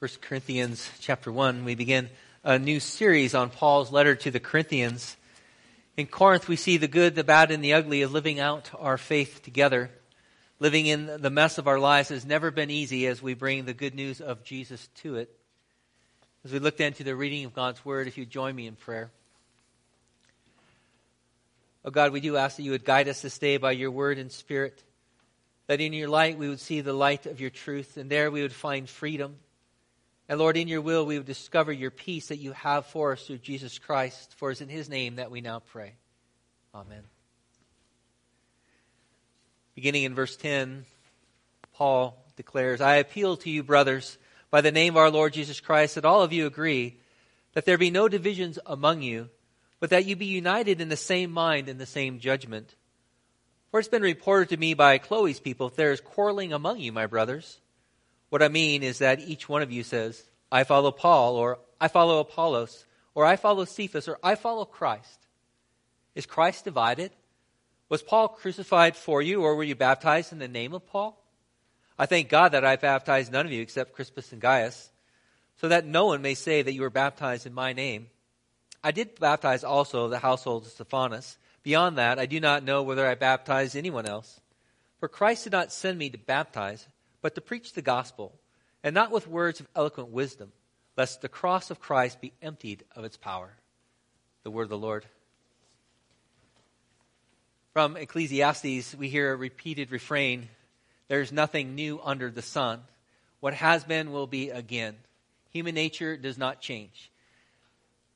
1 Corinthians chapter 1, we begin a new series on Paul's letter to the Corinthians. In Corinth, we see the good, the bad, and the ugly of living out our faith together. Living in the mess of our lives has never been easy as we bring the good news of Jesus to it. As we look into the reading of God's Word, if you join me in prayer. Oh God, we do ask that you would guide us this day by your Word and Spirit, that in your light we would see the light of your truth, and there we would find freedom and Lord, in your will, we would discover your peace that you have for us through Jesus Christ. For it's in his name that we now pray. Amen. Beginning in verse 10, Paul declares, I appeal to you, brothers, by the name of our Lord Jesus Christ, that all of you agree that there be no divisions among you, but that you be united in the same mind and the same judgment. For it's been reported to me by Chloe's people, there is quarreling among you, my brothers, what I mean is that each one of you says, I follow Paul, or I follow Apollos, or I follow Cephas, or I follow Christ. Is Christ divided? Was Paul crucified for you, or were you baptized in the name of Paul? I thank God that I baptized none of you except Crispus and Gaius, so that no one may say that you were baptized in my name. I did baptize also the household of Stephanas. Beyond that, I do not know whether I baptized anyone else. For Christ did not send me to baptize, but to preach the gospel, and not with words of eloquent wisdom, lest the cross of Christ be emptied of its power. The word of the Lord. From Ecclesiastes, we hear a repeated refrain There's nothing new under the sun. What has been will be again. Human nature does not change.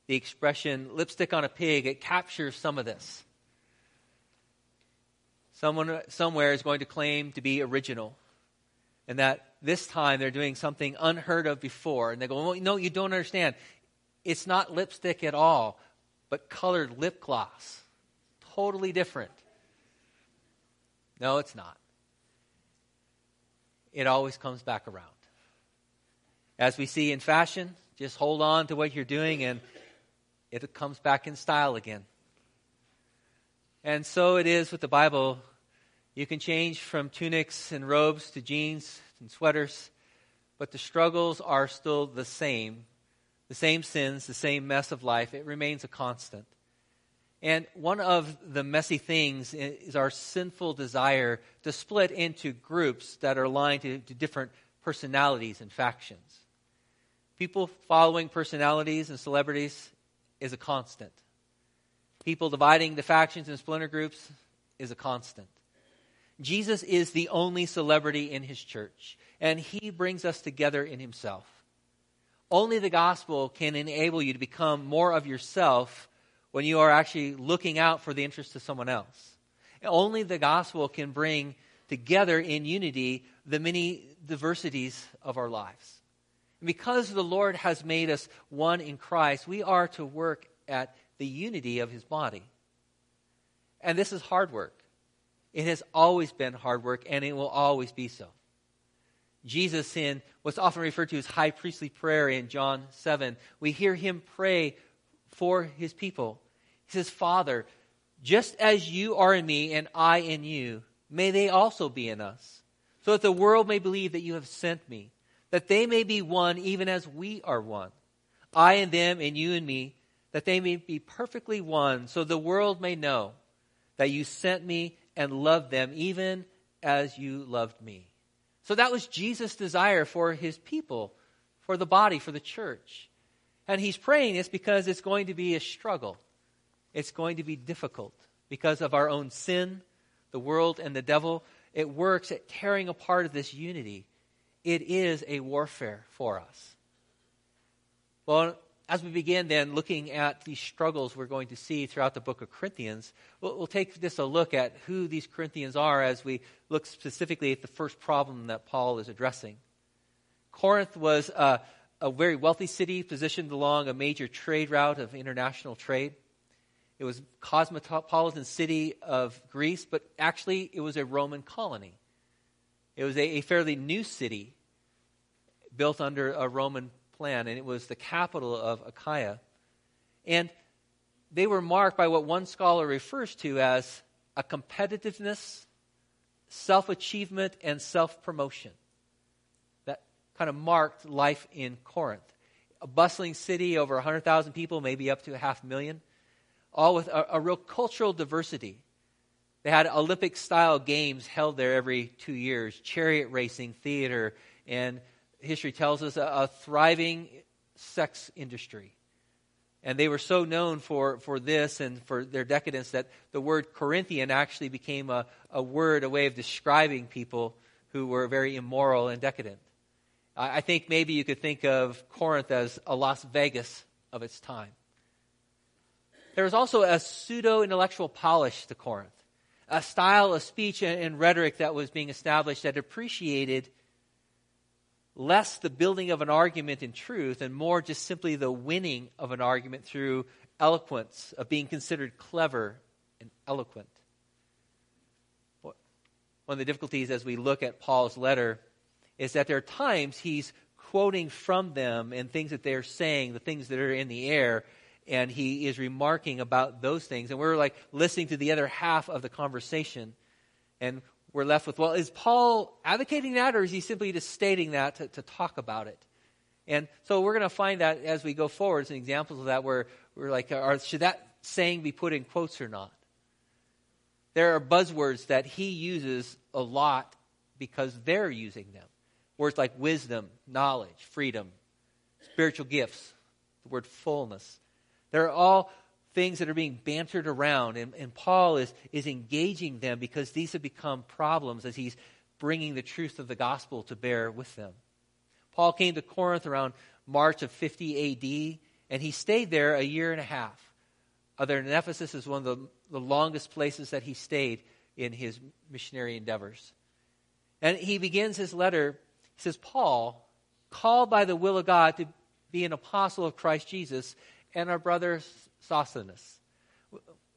The expression lipstick on a pig, it captures some of this. Someone somewhere is going to claim to be original and that this time they're doing something unheard of before. And they go, well, no, you don't understand. It's not lipstick at all, but colored lip gloss. Totally different. No, it's not. It always comes back around. As we see in fashion, just hold on to what you're doing and it comes back in style again. And so it is with the Bible you can change from tunics and robes to jeans and sweaters, but the struggles are still the same. The same sins, the same mess of life. It remains a constant. And one of the messy things is our sinful desire to split into groups that are aligned to, to different personalities and factions. People following personalities and celebrities is a constant. People dividing the factions and splinter groups is a constant. Jesus is the only celebrity in his church, and he brings us together in himself. Only the gospel can enable you to become more of yourself when you are actually looking out for the interests of someone else. Only the gospel can bring together in unity the many diversities of our lives. And because the Lord has made us one in Christ, we are to work at the unity of his body. And this is hard work. It has always been hard work, and it will always be so. Jesus, in what's often referred to as high priestly prayer in John 7, we hear him pray for his people. He says, Father, just as you are in me and I in you, may they also be in us, so that the world may believe that you have sent me, that they may be one even as we are one. I and them and you and me, that they may be perfectly one, so the world may know that you sent me and love them even as you loved me. So that was Jesus' desire for his people, for the body, for the church. And he's praying this because it's going to be a struggle. It's going to be difficult because of our own sin, the world, and the devil. It works at tearing apart of this unity. It is a warfare for us. Well, as we begin then looking at these struggles we're going to see throughout the book of Corinthians, we'll, we'll, take just a look at who these Corinthians are as we look specifically at the first problem that Paul is addressing. Corinth was a, a very wealthy city positioned along a major trade route of international trade. It was a cosmopolitan city of Greece, but actually it was a Roman colony. It was a, a fairly new city built under a Roman plan, and it was the capital of Achaia. And they were marked by what one scholar refers to as a competitiveness, self achievement, and self promotion. That kind of marked life in Corinth. A bustling city, over 100,000 people, maybe up to a half million, all with a, a real cultural diversity. They had Olympic style games held there every two years, chariot racing, theater, and history tells us a, a thriving sex industry. And they were so known for, for this and for their decadence that the word Corinthian actually became a, a word, a way of describing people who were very immoral and decadent. I, I think maybe you could think of Corinth as a Las Vegas of its time. There was also a pseudo intellectual polish to Corinth, a style of speech and, and rhetoric that was being established that appreciated less the building of an argument in truth and more just simply the winning of an argument through eloquence, of being considered clever and eloquent. One of the difficulties as we look at Paul's letter is that there are times he's quoting from them and things that they're saying, the things that are in the air, and he is remarking about those things. And we're like listening to the other half of the conversation. And we're left with, well, is Paul advocating that or is he simply just stating that to, to talk about it? And so we're going to find that as we go forward, some examples of that where we're like, are, should that saying be put in quotes or not? There are buzzwords that he uses a lot because they're using them. Words like wisdom, knowledge, freedom, spiritual gifts, the word fullness. They're all things that are being bantered around. And, and Paul is, is engaging them because these have become problems as he's bringing the truth of the gospel to bear with them. Paul came to Corinth around March of 50 AD, and he stayed there a year and a half. Other than Ephesus is one of the, the longest places that he stayed in his missionary endeavors. And he begins his letter, he says, Paul, called by the will of God to be an apostle of Christ Jesus, and our brother Sosthenes.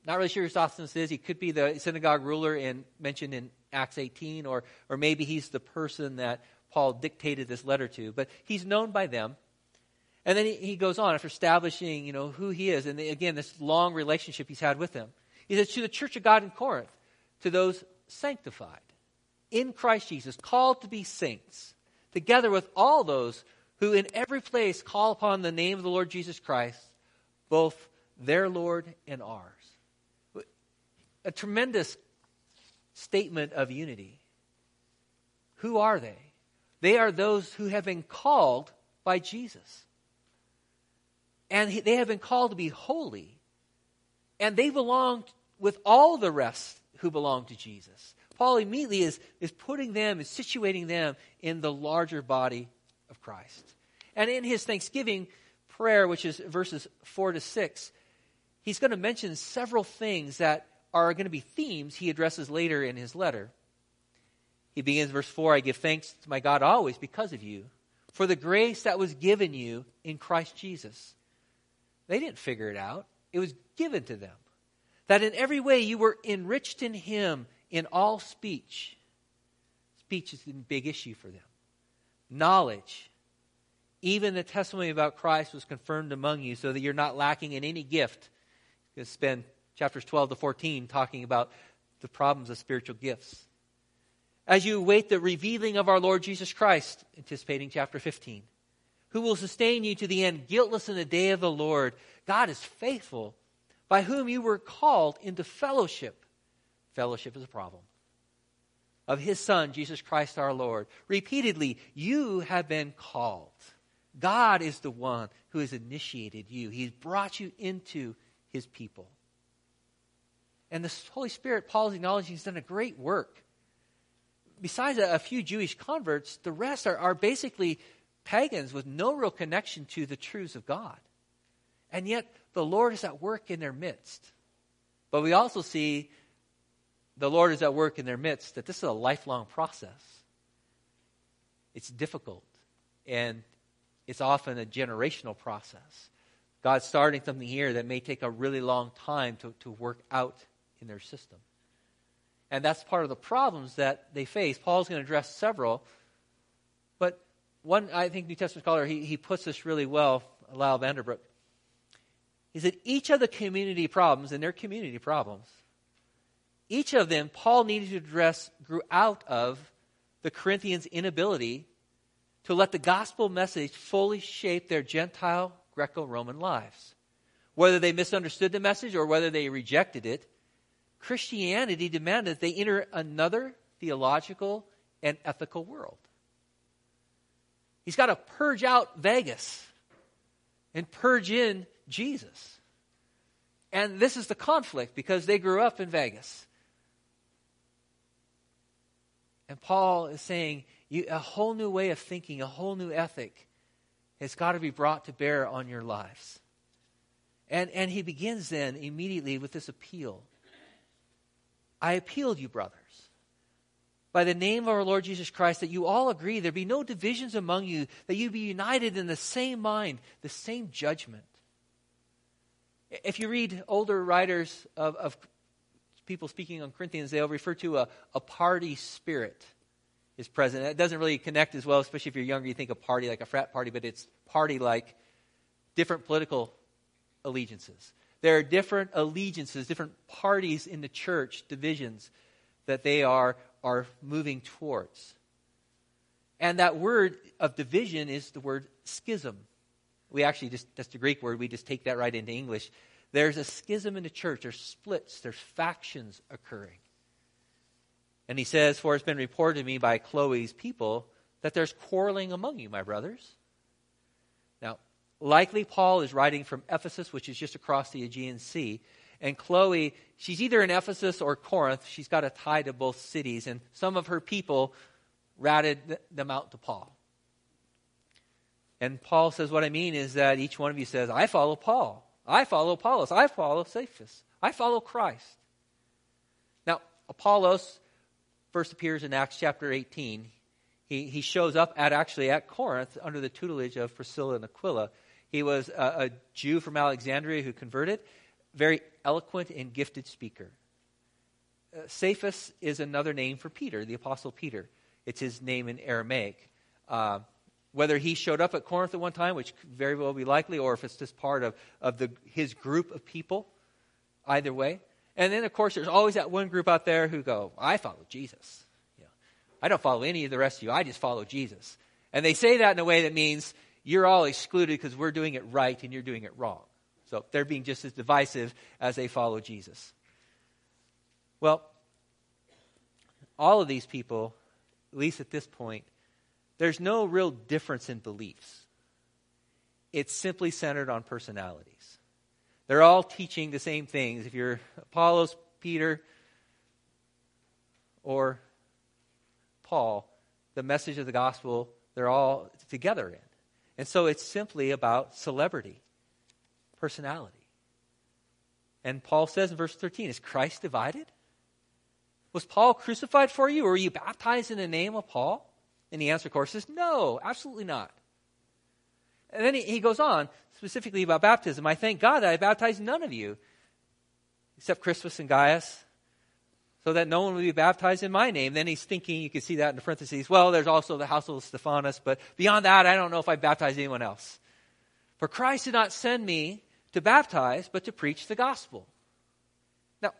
Not really sure who Sosthenes is. He could be the synagogue ruler in, mentioned in Acts 18, or, or maybe he's the person that Paul dictated this letter to. But he's known by them. And then he, he goes on after establishing, you know, who he is. And again, this long relationship he's had with them. He says, to the church of God in Corinth, to those sanctified in Christ Jesus, called to be saints, together with all those who in every place call upon the name of the Lord Jesus Christ, both their Lord and ours. A tremendous statement of unity. Who are they? They are those who have been called by Jesus. And they have been called to be holy. And they belong with all the rest who belong to Jesus. Paul immediately is, is putting them, is situating them in the larger body of Christ. And in his thanksgiving prayer, which is verses 4 to 6, he's going to mention several things that are going to be themes he addresses later in his letter. He begins verse 4 I give thanks to my God always because of you, for the grace that was given you in Christ Jesus. They didn't figure it out, it was given to them. That in every way you were enriched in him in all speech. Speech is a big issue for them. Knowledge. Even the testimony about Christ was confirmed among you so that you're not lacking in any gift going to spend chapters 12 to 14 talking about the problems of spiritual gifts. As you await the revealing of our Lord Jesus Christ, anticipating chapter 15, who will sustain you to the end, guiltless in the day of the Lord. God is faithful, by whom you were called into fellowship. Fellowship is a problem. Of his Son, Jesus Christ our Lord. Repeatedly, you have been called. God is the one who has initiated you. He's brought you into his people. And the Holy Spirit, Paul's acknowledging, he's done a great work. Besides a, a few Jewish converts, the rest are, are basically pagans with no real connection to the truths of God. And yet, the Lord is at work in their midst. But we also see the Lord is at work in their midst, that this is a lifelong process. It's difficult, and it's often a generational process. God's starting something here that may take a really long time to, to work out in their system. And that's part of the problems that they face. Paul's going to address several. But one, I think, New Testament scholar, he, he puts this really well, Lyle Vander Broek. He said, each of the community problems, and they're community problems, each of them Paul needed to address grew out of the Corinthians' inability to let the gospel message fully shape their Gentile Greco Roman lives. Whether they misunderstood the message or whether they rejected it, Christianity demanded that they enter another theological and ethical world. He's got to purge out Vegas and purge in Jesus. And this is the conflict because they grew up in Vegas. And Paul is saying you, a whole new way of thinking, a whole new ethic has got to be brought to bear on your lives. And, and he begins then immediately with this appeal I appeal you, brothers, by the name of our Lord Jesus Christ, that you all agree there be no divisions among you, that you be united in the same mind, the same judgment. If you read older writers of, of people speaking on Corinthians, they'll refer to a, a party spirit is present. It doesn't really connect as well, especially if you're younger. You think of party like a frat party, but it's party like different political allegiances. There are different allegiances, different parties in the church, divisions that they are, are moving towards. And that word of division is the word schism. We actually just, that's the Greek word, we just take that right into English. There's a schism in the church, there's splits, there's factions occurring. And he says, For it's been reported to me by Chloe's people that there's quarreling among you, my brothers. Now, likely Paul is writing from Ephesus, which is just across the Aegean Sea. And Chloe, she's either in Ephesus or Corinth. She's got a tie to both cities. And some of her people ratted them out to Paul. And Paul says, What I mean is that each one of you says, I follow Paul. I follow Apollos. I follow Cephas. I follow Christ. Now, Apollos first appears in Acts chapter 18. He, he shows up at actually at Corinth under the tutelage of Priscilla and Aquila. He was a, a Jew from Alexandria who converted, very eloquent and gifted speaker. Uh, Cephas is another name for Peter, the Apostle Peter. It's his name in Aramaic. Uh, whether he showed up at Corinth at one time, which very well be likely, or if it's just part of, of the, his group of people, either way. And then, of course, there's always that one group out there who go, I follow Jesus. You know, I don't follow any of the rest of you. I just follow Jesus. And they say that in a way that means you're all excluded because we're doing it right and you're doing it wrong. So they're being just as divisive as they follow Jesus. Well, all of these people, at least at this point, there's no real difference in beliefs. It's simply centered on personality. They're all teaching the same things. If you're Apollos, Peter, or Paul, the message of the gospel, they're all together in. And so it's simply about celebrity, personality. And Paul says in verse 13, is Christ divided? Was Paul crucified for you, or were you baptized in the name of Paul? And the answer, of course, is no, absolutely not. And then he, he goes on specifically about baptism. I thank God that I baptized none of you except Crispus and Gaius, so that no one would be baptized in my name. Then he's thinking, you can see that in the parentheses, well, there's also the household of Stephanas, but beyond that, I don't know if I baptized anyone else. For Christ did not send me to baptize, but to preach the gospel. Now,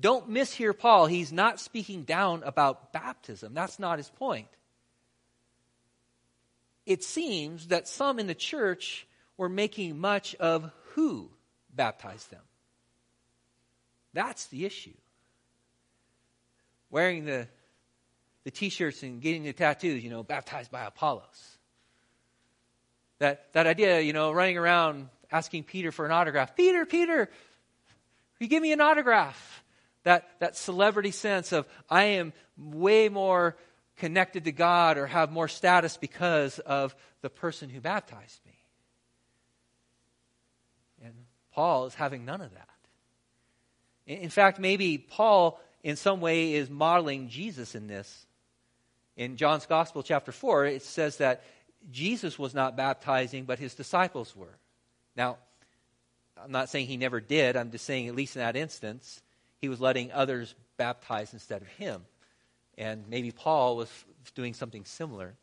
don't mishear Paul. He's not speaking down about baptism. That's not his point it seems that some in the church were making much of who baptized them. That's the issue. Wearing the, the t shirts and getting the tattoos, you know, baptized by Apollos. That, that idea, you know, running around asking Peter for an autograph. Peter, Peter, you give me an autograph. That, that celebrity sense of, I am way more connected to God or have more status because of the person who baptized me. And Paul is having none of that. In fact, maybe Paul, in some way, is modeling Jesus in this. In John's Gospel, chapter 4, it says that Jesus was not baptizing, but his disciples were. Now, I'm not saying he never did. I'm just saying, at least in that instance, he was letting others baptize instead of him. And maybe Paul was doing something similar.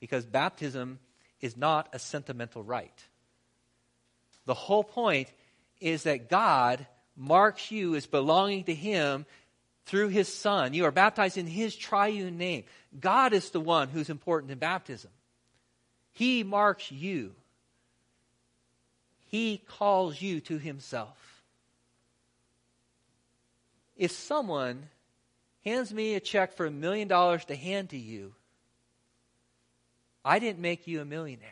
Because baptism is not a sentimental rite. The whole point is that God marks you as belonging to Him through his Son. You are baptized in his triune name. God is the one who's important in baptism. He marks you, he calls you to himself. If someone hands me a check for a million dollars to hand to you, I didn't make you a millionaire.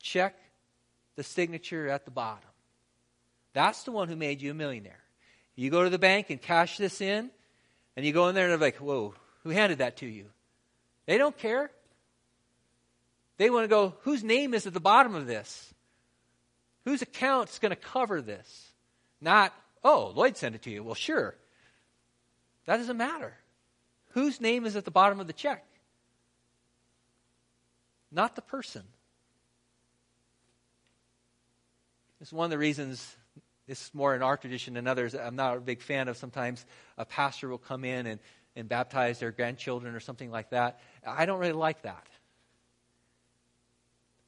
Check the signature at the bottom. That's the one who made you a millionaire. You go to the bank and cash this in, and you go in there and they're like, whoa, who handed that to you? They don't care. They want to go, whose name is at the bottom of this? Whose account is going to cover this? Not, oh, Lloyd sent it to you. Well, sure. That doesn't matter. Whose name is at the bottom of the check? Not the person. It's one of the reasons this is more in our tradition than others. I'm not a big fan of sometimes a pastor will come in and, and baptize their grandchildren or something like that. I don't really like that.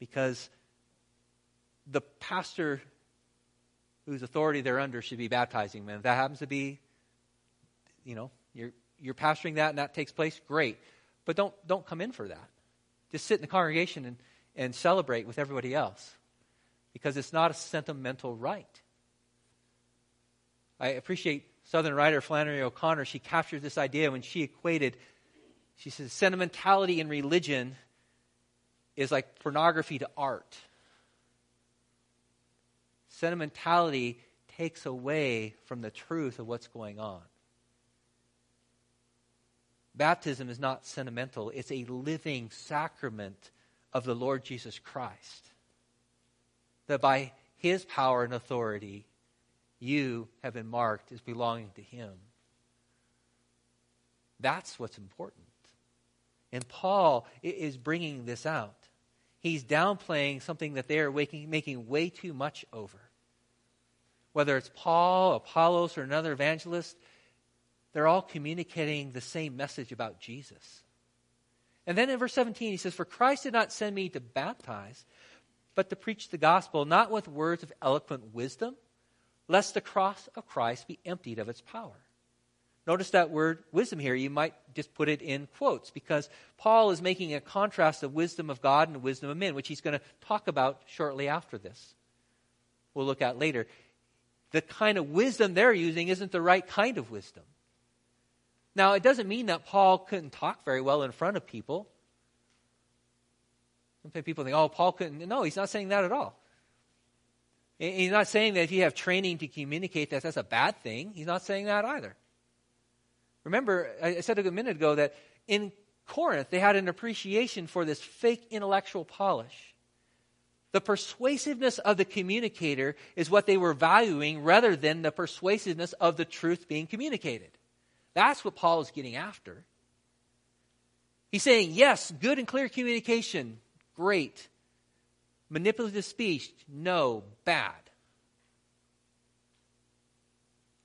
Because the pastor whose authority they're under should be baptizing them. If that happens to be, you know, you're, you're pastoring that and that takes place, great. But don't, don't come in for that. Just sit in the congregation and, and celebrate with everybody else because it's not a sentimental rite. I appreciate Southern writer Flannery O'Connor. She captured this idea when she equated, she says, sentimentality in religion is like pornography to art. Sentimentality takes away from the truth of what's going on. Baptism is not sentimental, it's a living sacrament of the Lord Jesus Christ. That by his power and authority, you have been marked as belonging to Him. That's what's important. And Paul is bringing this out. He's downplaying something that they are making, making way too much over. Whether it's Paul, Apollos, or another evangelist, they're all communicating the same message about Jesus. And then in verse 17, he says, For Christ did not send me to baptize, but to preach the gospel, not with words of eloquent wisdom lest the cross of Christ be emptied of its power. Notice that word wisdom here. You might just put it in quotes because Paul is making a contrast of wisdom of God and wisdom of men, which he's going to talk about shortly after this. We'll look at later. The kind of wisdom they're using isn't the right kind of wisdom. Now, it doesn't mean that Paul couldn't talk very well in front of people. Sometimes people think, oh, Paul couldn't. No, he's not saying that at all. He's not saying that if you have training to communicate that that's a bad thing. He's not saying that either. Remember, I said a minute ago that in Corinth they had an appreciation for this fake intellectual polish. The persuasiveness of the communicator is what they were valuing rather than the persuasiveness of the truth being communicated. That's what Paul is getting after. He's saying, yes, good and clear communication, great. Manipulative speech, no, bad.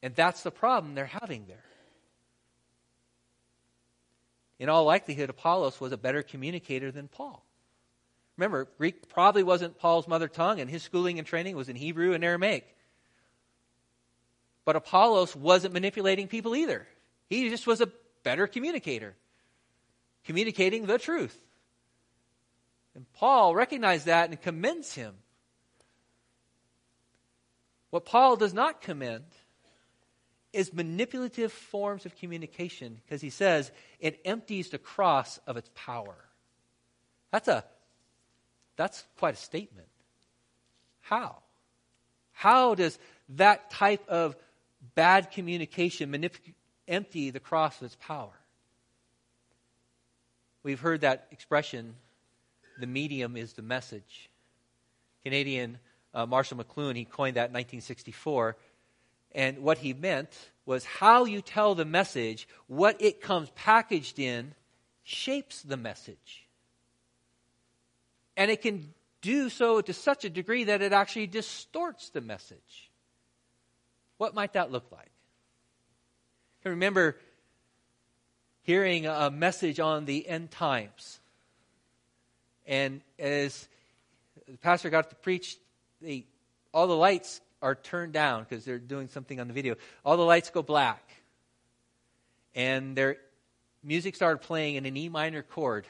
And that's the problem they're having there. In all likelihood, Apollos was a better communicator than Paul. Remember, Greek probably wasn't Paul's mother tongue, and his schooling and training was in Hebrew and Aramaic. But Apollos wasn't manipulating people either. He just was a better communicator, communicating the truth. And Paul recognized that and commends him. What Paul does not commend is manipulative forms of communication because he says it empties the cross of its power. That's a that's quite a statement. How? How does that type of bad communication manip- empty the cross of its power? We've heard that expression the medium is the message. Canadian uh, Marshall McLuhan, he coined that in 1964. And what he meant was how you tell the message, what it comes packaged in, shapes the message. And it can do so to such a degree that it actually distorts the message. What might that look like? I remember hearing a message on the end times and as the pastor got to preach, they, all the lights are turned down because they're doing something on the video. All the lights go black. and their music started playing in an E minor chord.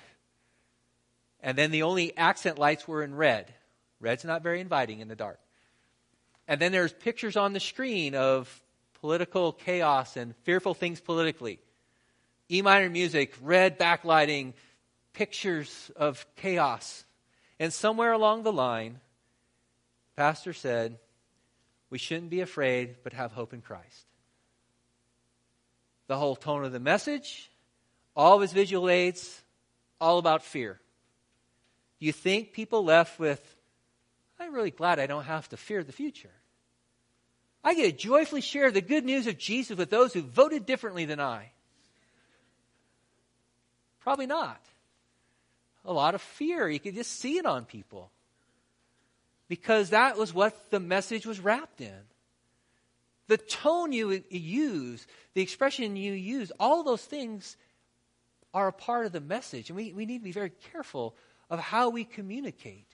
And then the only accent lights were in red. Red's not very inviting in the dark. And then there's pictures on the screen of political chaos and fearful things politically. E minor music, red backlighting, pictures of chaos. And somewhere along the line, Pastor said, we shouldn't be afraid, but have hope in Christ. The whole tone of the message, all of his visual aids, all about fear. You think people left with, I'm really glad I don't have to fear the future. I get to joyfully share the good news of Jesus with those who voted differently than I. Probably not. A lot of fear. You could just see it on people. Because that was what the message was wrapped in. The tone you use, the expression you use, all those things are a part of the message. And we, we need to be very careful of how we communicate.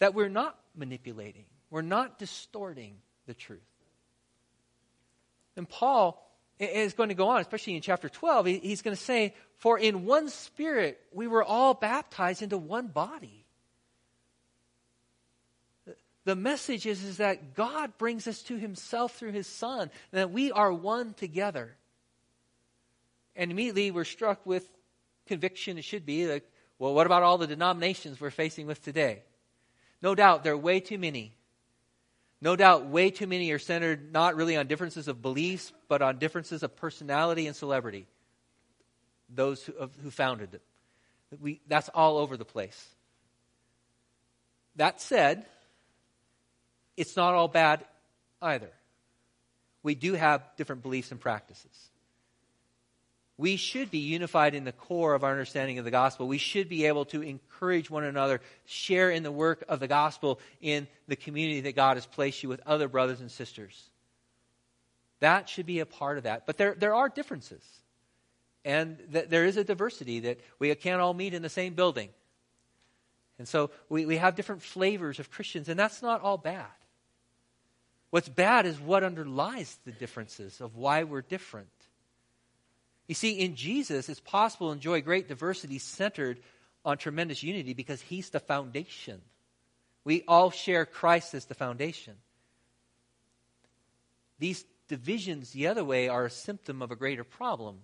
That we're not manipulating, we're not distorting the truth. And Paul is going to go on, especially in chapter 12. He's going to say, For in one spirit we were all baptized into one body. The message is, is that God brings us to himself through his Son, and that we are one together. And immediately we're struck with conviction, it should be, like, well, what about all the denominations we're facing with today? No doubt there are way too many no doubt, way too many are centered not really on differences of beliefs, but on differences of personality and celebrity. Those who, who founded it. We, that's all over the place. That said, it's not all bad either. We do have different beliefs and practices we should be unified in the core of our understanding of the gospel. We should be able to encourage one another, share in the work of the gospel in the community that God has placed you with other brothers and sisters. That should be a part of that. But there, there are differences. And th- there is a diversity that we can't all meet in the same building. And so we, we have different flavors of Christians, and that's not all bad. What's bad is what underlies the differences of why we're different. You see, in Jesus, it's possible to enjoy great diversity centered on tremendous unity because he's the foundation. We all share Christ as the foundation. These divisions, the other way, are a symptom of a greater problem.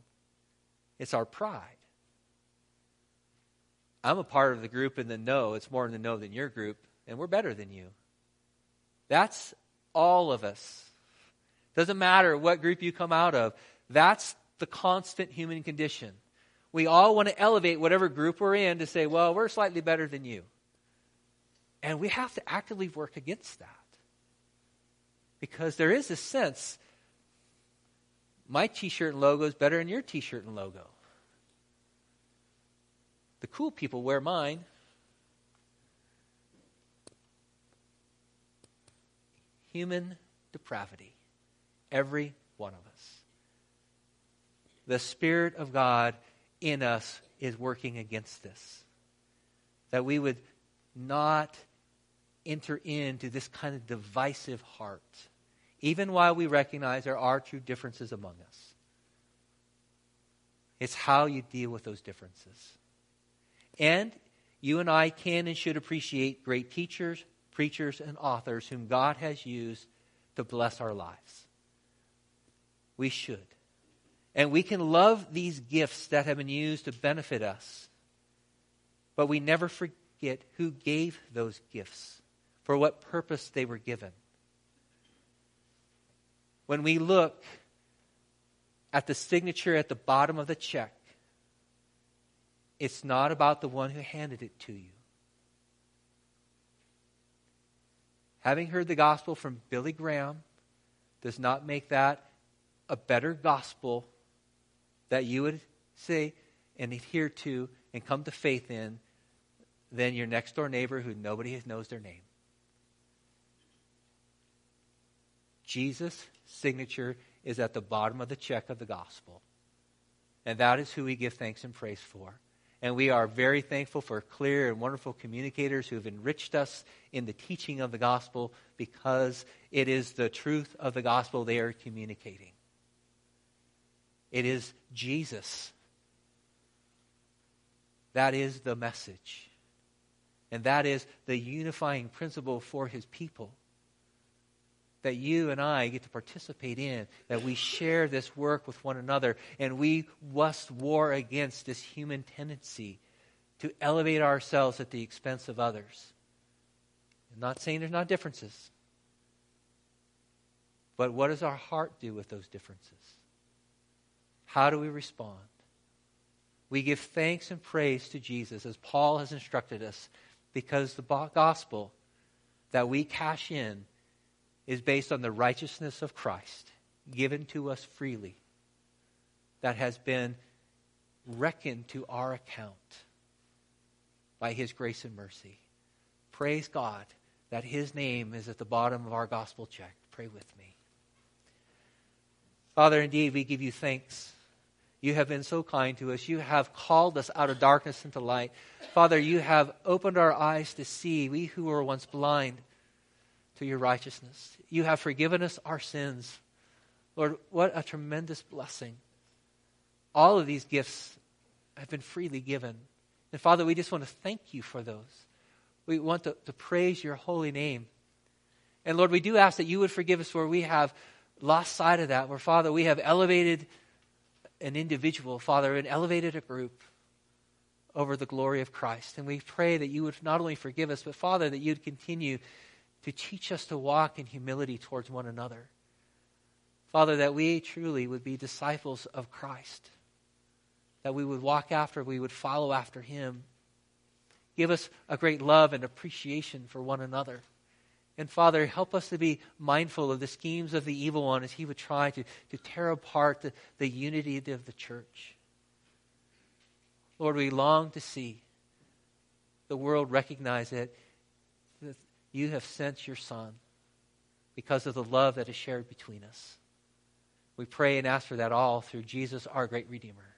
It's our pride. I'm a part of the group in the know. It's more in the know than your group, and we're better than you. That's all of us. Doesn't matter what group you come out of. That's the constant human condition. We all want to elevate whatever group we're in to say, well, we're slightly better than you. And we have to actively work against that. Because there is a sense my t shirt and logo is better than your t shirt and logo. The cool people wear mine. Human depravity. Every one of us the Spirit of God in us is working against this. That we would not enter into this kind of divisive heart, even while we recognize there are true differences among us. It's how you deal with those differences. And you and I can and should appreciate great teachers, preachers, and authors whom God has used to bless our lives. We should. And we can love these gifts that have been used to benefit us. But we never forget who gave those gifts, for what purpose they were given. When we look at the signature at the bottom of the check, it's not about the one who handed it to you. Having heard the gospel from Billy Graham does not make that a better gospel that you would say and adhere to and come to faith in than your next door neighbor who nobody knows their name. Jesus' signature is at the bottom of the check of the gospel. And that is who we give thanks and praise for. And we are very thankful for clear and wonderful communicators who have enriched us in the teaching of the gospel because it is the truth of the gospel they are communicating. It is Jesus. That is the message. And that is the unifying principle for his people that you and I get to participate in, that we share this work with one another, and we must war against this human tendency to elevate ourselves at the expense of others. I'm not saying there's not differences, but what does our heart do with those differences? How do we respond? We give thanks and praise to Jesus as Paul has instructed us because the gospel that we cash in is based on the righteousness of Christ given to us freely that has been reckoned to our account by his grace and mercy. Praise God that his name is at the bottom of our gospel check. Pray with me. Father, indeed, we give you thanks. You have been so kind to us. You have called us out of darkness into light. Father, you have opened our eyes to see, we who were once blind, to your righteousness. You have forgiven us our sins. Lord, what a tremendous blessing. All of these gifts have been freely given. And Father, we just want to thank you for those. We want to, to praise your holy name. And Lord, we do ask that you would forgive us where we have lost sight of that, where, Father, we have elevated an individual, Father, and elevated a group over the glory of Christ. And we pray that you would not only forgive us, but, Father, that you'd continue to teach us to walk in humility towards one another. Father, that we truly would be disciples of Christ, that we would walk after, we would follow after him. Give us a great love and appreciation for one another. And Father, help us to be mindful of the schemes of the evil one as he would try to, to tear apart the, the unity of the church. Lord, we long to see the world recognize that you have sent your Son because of the love that is shared between us. We pray and ask for that all through Jesus, our great Redeemer.